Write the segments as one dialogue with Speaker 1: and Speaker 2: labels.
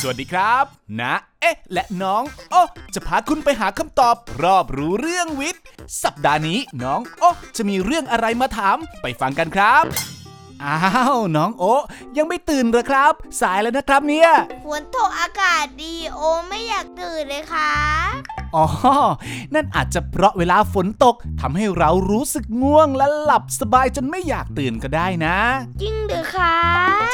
Speaker 1: สวัสดีครับ นะ เอ๊ะ และน้องโอ้จะพาคุณไปหาคำตอบ รอบรู้เรื่องวิทย์ สัปดาห์นี้น้องโอ้จะมีเรื่องอะไรมาถาม ไปฟังกันครับ อ้าว น้องโอ้ยังไม่ตื่นเหรอครับ สายแล้วนะครับเนี่ย
Speaker 2: ฝนตกอากาศดีโอไม่อยากตื่นเลยค่ะ
Speaker 1: อ๋อ นั่นอาจจะเพราะเวลาฝนตกทำให้เรารู้สึกง่วงและหลับสบายจนไม่อยากตื่นก็ได้นะ
Speaker 2: จริงหรือคะ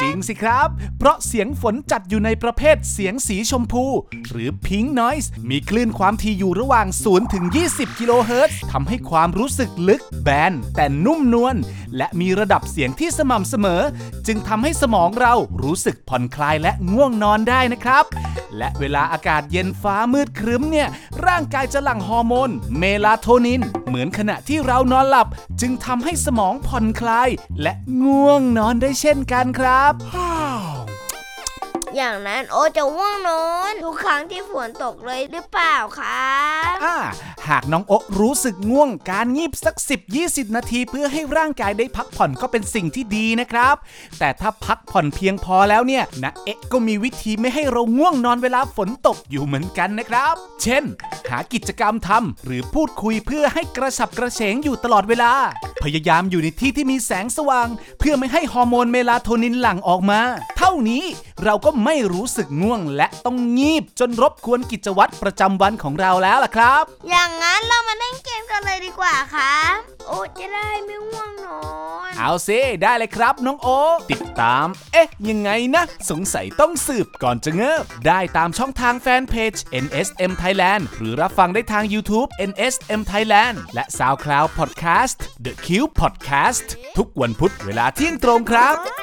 Speaker 1: จริงสิครับ เพราะเสียงฝนจัดอยู่ในประเภทเสียงสีชมพู หรือ Pink Noise มีคลื่นความถี่อยู่ระหว่าง 0 ถึง 20 กิโลเฮิรตซ์ทำให้ความรู้สึกลึกแบน แต่นุ่มนวลและมีระดับเสียงที่สม่ำเสมอ จึงทำให้สมองเรารู้สึกผ่อนคลายและง่วงนอนได้นะครับ และเวลาอากาศเย็นฟ้ามืดครึ้มเนี่ย ร่างกายจะหลั่งฮอร์โมน เมลาโทนิน เหมือนขณะที่เรานอนหลับ จึงทำให้สมองผ่อนคลาย และง่วงนอนได้เช่นกันครับ
Speaker 2: อย่างนั้นโอจะว่วงนอนทุกครั้งที่ฝนตกเลยหรือเปล่าคะ
Speaker 1: อ่าหากน้องโอรู้สึกง่วงการงีบสัก 10-20 นาทีเพื่อให้ร่างกายได้พักผ่อนก็เป็นสิ่งที่ดีนะครับ แต่ถ้าพักผ่อนเพียงพอแล้วเนี่ยนะเอ๊ะก็มีวิธีไม่ให้เราง่วงนอนเวลาฝนตกอยู่เหมือนกันนะครับ เช่น หากิจกรรมทำหรือพูดคุยเพื่อให้กระฉับกระเฉงอยู่ตลอดเวลา พยายามอยู่ในที่ที่มีแสงสว่าง เพื่อไม่ให้ฮอร์โมนเมลาโทนินหลั่งออกมา เท่านี้เราก็ไม่รู้สึกง่วงและต้องงีบ จนรบกวนกิจวัตรประจำวันของเราแล้วล่ะครับ
Speaker 2: อย่างนั้นเรามาเล่นเกมกันเลยดีกว่าค่ะโอจะได้ไม่ง่วงนอน
Speaker 1: เอาซิได้เลยครับน้องโอ ติดตาม เอ๊ะ ยังไงนะ สงสัยต้องสืบก่อนจะเงิบ ได้ตามช่องทางแฟนเพจ NSM Thailand หรือรับฟังได้ทาง YouTube NSM Thailand และ SoundCloud Podcast The Q Podcast ทุกวันพุธเวลาเที่ยงตรงครับ